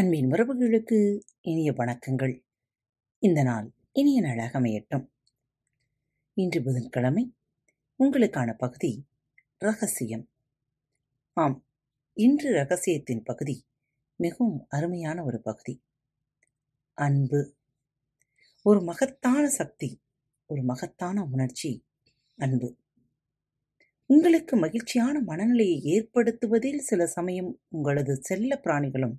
அன்பின் உறவுகளுக்கு இனிய வணக்கங்கள். இந்த நாள் இனிய நாளாக அமையட்டும். இன்று புதன்கிழமை உங்களுக்கான பகுதி ரகசியம். ஆம் இன்று ரகசியத்தின் பகுதி மிகவும் அருமையான ஒரு பகுதி. அன்பு. ஒரு மகத்தான சக்தி ஒரு மகத்தான உணர்ச்சி அன்பு. உங்களுக்கு மகிழ்ச்சியான மனநிலையை ஏற்படுத்துவதில் சில சமயம் உங்களது செல்ல பிராணிகளும்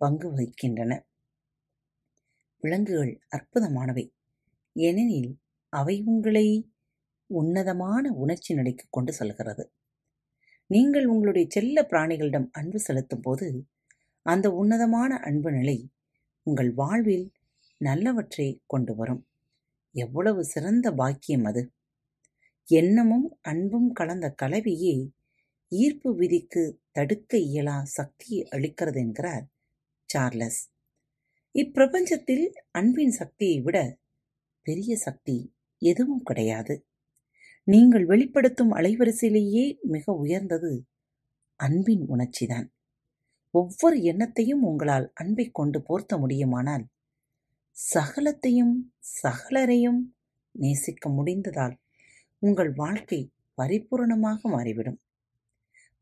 பங்கு வகிக்கின்றன. விலங்குகள் அற்புதமானவை. ஏனெனில் அவை உங்களை உன்னதமான உணர்ச்சி நிலைக்கு கொண்டு செல்கிறது. நீங்கள் உங்களுடைய செல்ல பிராணிகளிடம் அன்பு செலுத்தும் போது அந்த உன்னதமான அன்பு நிலை உங்கள் வாழ்வில் நல்லவற்றை கொண்டு வரும். எவ்வளவு சிறந்த பாக்கியம் அது! எண்ணமும் அன்பும் கலந்த கலவையே ஈர்ப்பு விதிக்கு தடுக்க இயலா சக்தியை அளிக்கிறது என்கிறார் சார்லஸ். இப்பிரபஞ்சத்தில் அன்பின் சக்தியை விட பெரிய சக்தி எதுவும் கிடையாது. நீங்கள் வெளிப்படுத்தும் அலைவரிசையிலேயே மிக உயர்ந்தது அன்பின் உணர்ச்சிதான். ஒவ்வொரு எண்ணத்தையும் உங்களால் அன்பை கொண்டு போர்த்த முடியுமானால் சகலத்தையும் சகலரையும் நேசிக்க முடிந்ததால் உங்கள் வாழ்க்கை பரிபூரணமாக மாறிவிடும்.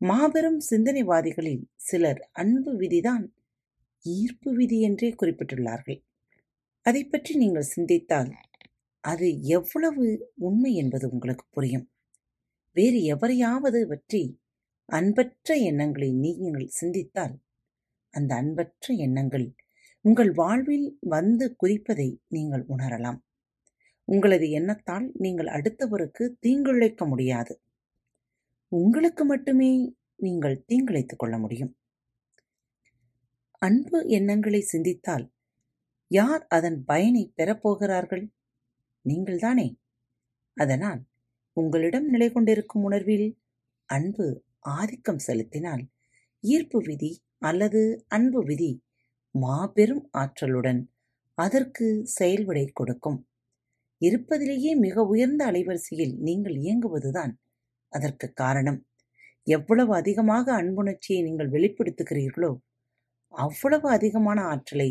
மாபெரும் சிந்தனைவாதிகளில் சிலர் அன்பு விதிதான் ஈர்ப்பு விதி என்றே குறிப்பிட்டுள்ளார்கள். அதை பற்றி நீங்கள் சிந்தித்தால் அது எவ்வளவு உண்மை என்பது உங்களுக்கு புரியும். வேறு எவரையாவது பற்றி அன்பற்ற எண்ணங்களை நீங்கள் சிந்தித்தால் அந்த அன்பற்ற எண்ணங்கள் உங்கள் வாழ்வில் வந்து குறிப்பதை நீங்கள் உணரலாம். உங்களது எண்ணத்தால் நீங்கள் அடுத்தவருக்கு தீங்குழைக்க முடியாது. உங்களுக்கு மட்டுமே நீங்கள் தீங்கிழைத்துக் கொள்ள முடியும். அன்பு எண்ணங்களை சிந்தித்தால் யார் அதன் பயனை பெறப்போகிறார்கள் நீங்கள்தானே அதனால் உங்களிடம் நிலை கொண்டிருக்கும் உணர்வில் அன்பு ஆதிக்கம் செலுத்தினால் ஈர்ப்பு விதி அல்லது அன்பு விதி மாபெரும் ஆற்றலுடன் அதற்கு செயல்விடை கொடுக்கும். இருப்பதிலேயே மிக உயர்ந்த அலைவரிசையில் நீங்கள் இயங்குவதுதான் அதற்கு காரணம். எவ்வளவு அதிகமாக அன்புணர்ச்சியை நீங்கள் வெளிப்படுத்துகிறீர்களோ அவ்வளவு அதிகமான ஆற்றலை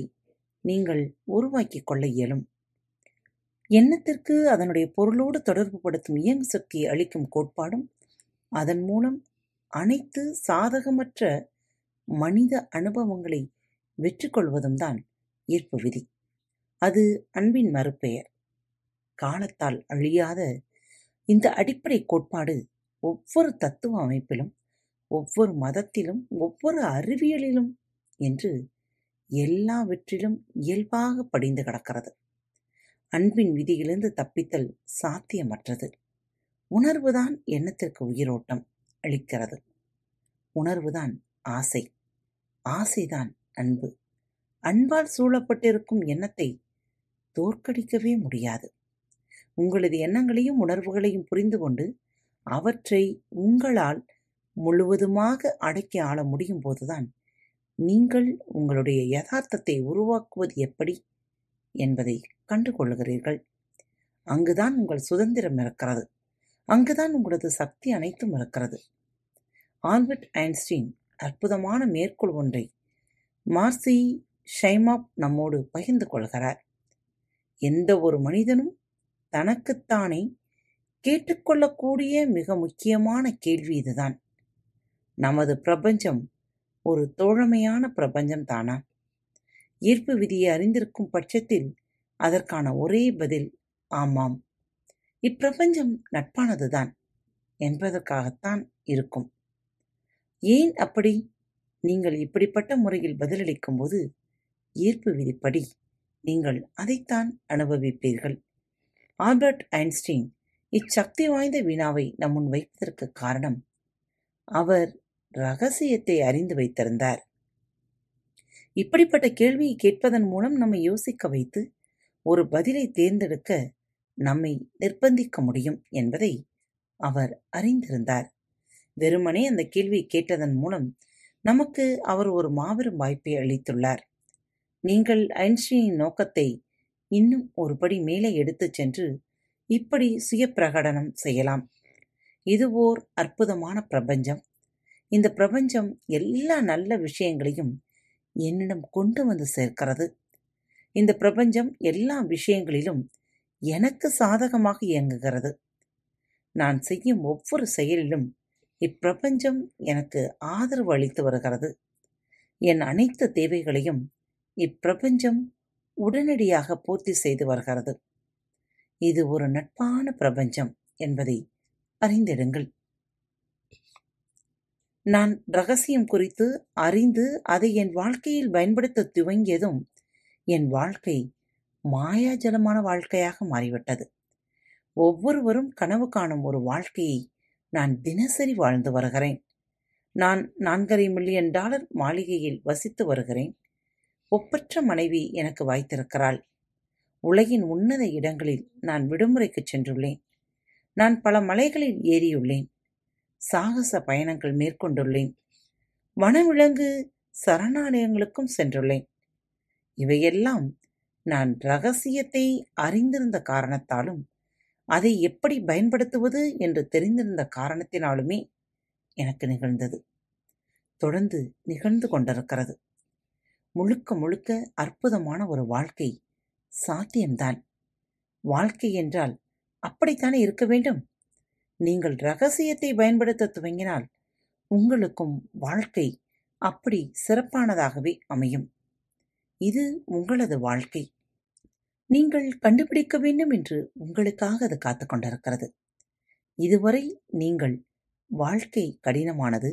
நீங்கள் உருவாக்கிக் கொள்ள இயலும். எண்ணத்திற்கு அதனுடைய பொருளோடு தொடர்பு படுத்தும் இயங்கு சக்தியை அளிக்கும் கோட்பாடும் அதன் மூலம் அனைத்து சாதகமற்ற மனித அனுபவங்களை வெற்றி கொள்வதும் தான் ஈர்ப்பு விதி. அது அன்பின் மறுபெயர். காலத்தால் அழியாத இந்த அடிப்படை கோட்பாடு ஒவ்வொரு தத்துவ அமைப்பிலும் ஒவ்வொரு மதத்திலும் ஒவ்வொரு அறிவியலிலும் என்று எல்லாவற்றிலும் இயல்பாக படிந்து கிடக்கிறது. அன்பின் விதியிலிருந்து தப்பித்தல் சாத்தியமற்றது. உணர்வுதான் எண்ணத்திற்கு உயிரோட்டம் அளிக்கிறது. உணர்வுதான் ஆசை. ஆசைதான் அன்பு. அன்பால் சூழப்பட்டிருக்கும் எண்ணத்தை தோற்கடிக்கவே முடியாது. உங்களது எண்ணங்களையும் உணர்வுகளையும் புரிந்து கொண்டு அவற்றை உங்களால் முழுவதுமாக அடக்கி ஆள முடியும் போதுதான் நீங்கள் உங்களுடைய யதார்த்தத்தை உருவாக்குவது எப்படி என்பதை கண்டுகொள்கிறீர்கள் அங்குதான் உங்கள் சுதந்திரம் இருக்கிறது அங்குதான் உங்களது சக்தி அனைத்தும் இருக்கிறது ஆல்பர்ட் ஐன்ஸ்டீன் அற்புதமான மேற்கோள் ஒன்றை மார்சி ஷைமாப் நம்மோடு பகிர்ந்து கொள்கிறார். எந்த ஒரு மனிதனும் தனக்குத்தானே கேட்டுக்கொள்ளக்கூடிய மிக முக்கியமான கேள்வி இதுதான். நமது பிரபஞ்சம் ஒரு தோழமையான பிரபஞ்சம் தானா? ஈர்ப்பு விதியை அறிந்திருக்கும் பட்சத்தில் அதற்கான ஒரே பதில் ஆமாம். இப்பிரபஞ்சம் நட்பானதுதான் என்பதற்காகத்தான் இருக்கும். ஏன் அப்படி? நீங்கள் இப்படிப்பட்ட முறையில் பதிலளிக்கும்போது ஈர்ப்பு விதிப்படி நீங்கள் அதைத்தான் அனுபவிப்பீர்கள். ஆல்பர்ட் ஐன்ஸ்டீன் இச்சக்தி வாய்ந்த வினாவை நம் முன் வைப்பதற்கு காரணம் அவர் ரகசியத்தை அறிந்து வைத்திருந்தார். இப்படிப்பட்ட கேள்வியை கேட்பதன் மூலம் நம்மை யோசிக்க வைத்து ஒரு பதிலை தேர்ந்தெடுக்க நம்மை நிர்பந்திக்க முடியும் என்பதை அவர் அறிந்திருந்தார். வெறுமனே அந்த கேள்வியை கேட்டதன் மூலம் நமக்கு அவர் ஒரு மாபெரும் வாய்ப்பை அளித்துள்ளார். நீங்கள் ஐன்ஸ்டீனின் நோக்கத்தை இன்னும் ஒருபடி மேலே எடுத்துச் சென்று இப்படி சுய பிரகடனம் செய்யலாம். இது ஓர் அற்புதமான பிரபஞ்சம். இந்த பிரபஞ்சம் எல்லா நல்ல விஷயங்களையும் என்னிடம் கொண்டு வந்து சேர்க்கிறது. இந்த பிரபஞ்சம் எல்லா விஷயங்களிலும் எனக்கு சாதகமாக இயங்குகிறது. நான் செய்யும் ஒவ்வொரு செயலிலும் இப்பிரபஞ்சம் எனக்கு ஆதரவு அளித்து வருகிறது. என் அனைத்து தேவைகளையும் இப்பிரபஞ்சம் உடனடியாக பூர்த்தி செய்து வருகிறது. இது ஒரு நட்பான பிரபஞ்சம் என்பதை அறிந்திடுங்கள். நான் ரகசியம் குறித்து அறிந்து அதை என் வாழ்க்கையில் பயன்படுத்த துவங்கியதும் என் வாழ்க்கை மாயாஜலமான வாழ்க்கையாக மாறிவிட்டது. ஒவ்வொருவரும் கனவு காணும் ஒரு வாழ்க்கையை நான் தினசரி வாழ்ந்து வருகிறேன். நான் நான்கரை மில்லியன் டாலர் மாளிகையில் வசித்து வருகிறேன். ஒப்பற்ற மனைவி எனக்கு வாய்த்திருக்கிறாள். உலகின் உன்னத இடங்களில் நான் விடுமுறைக்கு சென்றுள்ளேன். நான் பல மலைகளில் ஏறியுள்ளேன். சாகச பயணங்கள் மேற்கொண்டுள்ளேன். வனவிலங்கு சரணாலயங்களுக்கும் சென்றுள்ளேன். இவையெல்லாம் நான் ரகசியத்தை அறிந்திருந்த காரணத்தாலும் அதை எப்படி பயன்படுத்துவது என்று தெரிந்திருந்த காரணத்தினாலுமே எனக்கு நிகழ்ந்தது. தொடர்ந்து நிகழ்ந்து கொண்டிருக்கிறது. முழுக்க முழுக்க அற்புதமான ஒரு வாழ்க்கை சாத்தியம்தான். வாழ்க்கை என்றால் அப்படித்தானே இருக்க வேண்டும்? நீங்கள் ரகசியத்தை பயன்படுத்த துவங்கினால் உங்களுக்கும் வாழ்க்கை அப்படி சிறப்பானதாகவே அமையும். இது உங்களது வாழ்க்கை. நீங்கள் கண்டுபிடிக்க வேண்டும் என்று உங்களுக்காக அது காத்து கொண்டிருக்கிறது. இதுவரை நீங்கள் வாழ்க்கை கடினமானது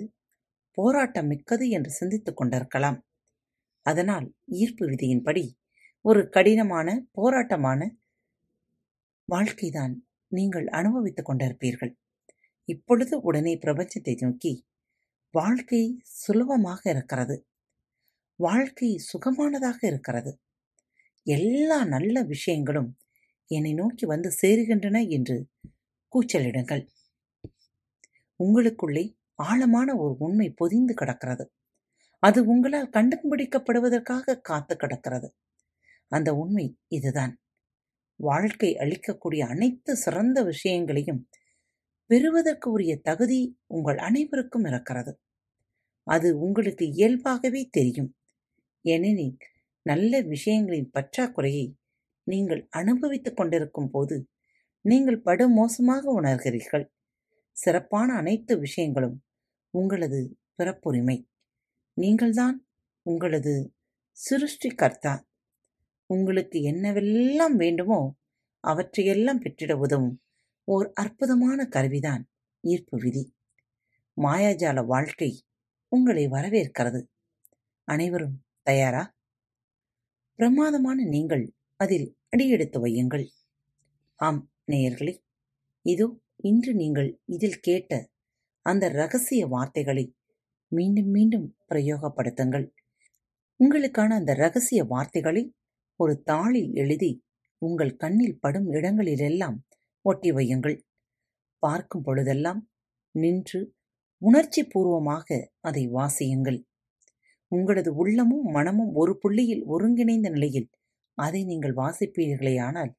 போராட்டம் மிக்கது என்று சிந்தித்துக் கொண்டிருக்கலாம். அதனால் ஈர்ப்பு விதியின்படி ஒரு கடினமான போராட்டமான வாழ்க்கைதான் நீங்கள் அனுபவித்துக் கொண்டிருப்பீர்கள். இப்பொழுது உடனே பிரபஞ்சத்தை நோக்கி வாழ்க்கை சுலபமாக இருக்கிறது. வாழ்க்கை சுகமானதாக இருக்கிறது. எல்லா நல்ல விஷயங்களும் என்னை நோக்கி வந்து சேருகின்றன என்று கூச்சலிடுங்கள். உங்களுக்குள்ளே ஆழமான ஒரு உண்மை பொதிந்து கிடக்கிறது. அது உங்களால் கண்டுபிடிக்கப்படுவதற்காக காத்து கிடக்கிறது. அந்த உண்மை இதுதான். வாழ்க்கை அளிக்கக்கூடிய அனைத்து சிறந்த விஷயங்களையும் பெறுவதற்கு உரிய தகுதி உங்கள் அனைவருக்கும் இருக்கிறது. அது உங்களுக்கு இயல்பாகவே தெரியும். ஏனெனில் நல்ல விஷயங்களின் பற்றாக்குறையை நீங்கள் அனுபவித்துக் கொண்டிருக்கும் போது நீங்கள் படுமோசமாக உணர்கிறீர்கள். சிறப்பான அனைத்து விஷயங்களும் உங்களது பிறப்புரிமை. நீங்கள்தான் உங்களது சிருஷ்டிகர்த்தா. உங்களுக்கு என்னவெல்லாம் வேண்டுமோ அவற்றையெல்லாம் பெற்றிட உதவும். ஓர் அற்புதமான கருவிதான் ஈர்ப்பு விதி. மாயாஜால வாழ்க்கை உங்களை வரவேற்கிறது. அனைவரும் தயாரா? பிரமாதமான நீங்கள் அதில் அடியெடுத்து வையுங்கள். ஆம் நேயர்களே இதோ இன்று நீங்கள் இதில் கேட்ட அந்த ரகசிய வார்த்தைகளை மீண்டும் மீண்டும் பிரயோகப்படுத்துங்கள். உங்களுக்கான அந்த ரகசிய வார்த்தைகளை ஒரு தாளில் எழுதி உங்கள் கண்ணில் படும் இடங்களிலெல்லாம் ஒட்டி வையுங்கள். பார்க்கும் பொழுதெல்லாம் நின்று உணர்ச்சி பூர்வமாக அதை வாசியுங்கள். உங்களது உள்ளமும் மனமும் ஒரு புள்ளியில் ஒருங்கிணைந்த நிலையில் அதை நீங்கள் வாசிப்பீர்களேயானால்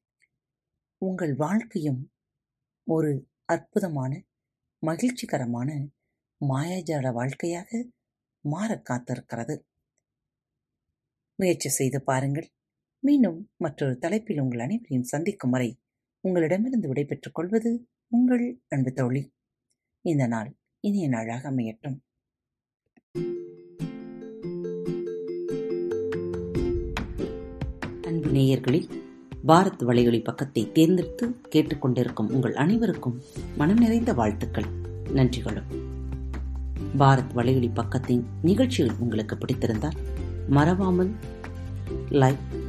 உங்கள் வாழ்க்கையும் ஒரு அற்புதமான மகிழ்ச்சிகரமான மாயாஜால வாழ்க்கையாக மாற காத்திருக்கிறது. முயற்சி செய்து பாருங்கள். மீண்டும் மற்றொரு தலைப்பில் உங்கள் அனைவரையும் சந்திக்கும் வரை உங்களிடமிருந்து விடைபெற்றுக் கொள்வது உங்கள் அன்பு தோழி. இந்த நாள் இனிய நாளாக அமையட்டும். அன்பு நேயர்களில் பாரத் வலையொலி பக்கத்தை தேர்ந்தெடுத்து கேட்டுக்கொண்டிருக்கும் உங்கள் அனைவருக்கும் மனம் நிறைந்த வாழ்த்துக்கள். நன்றிகளும் பாரத் வலையொலி பக்கத்தின் நிகழ்ச்சிகள் உங்களுக்கு பிடித்திருந்தால் மறவாமல் லைக்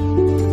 Thank you.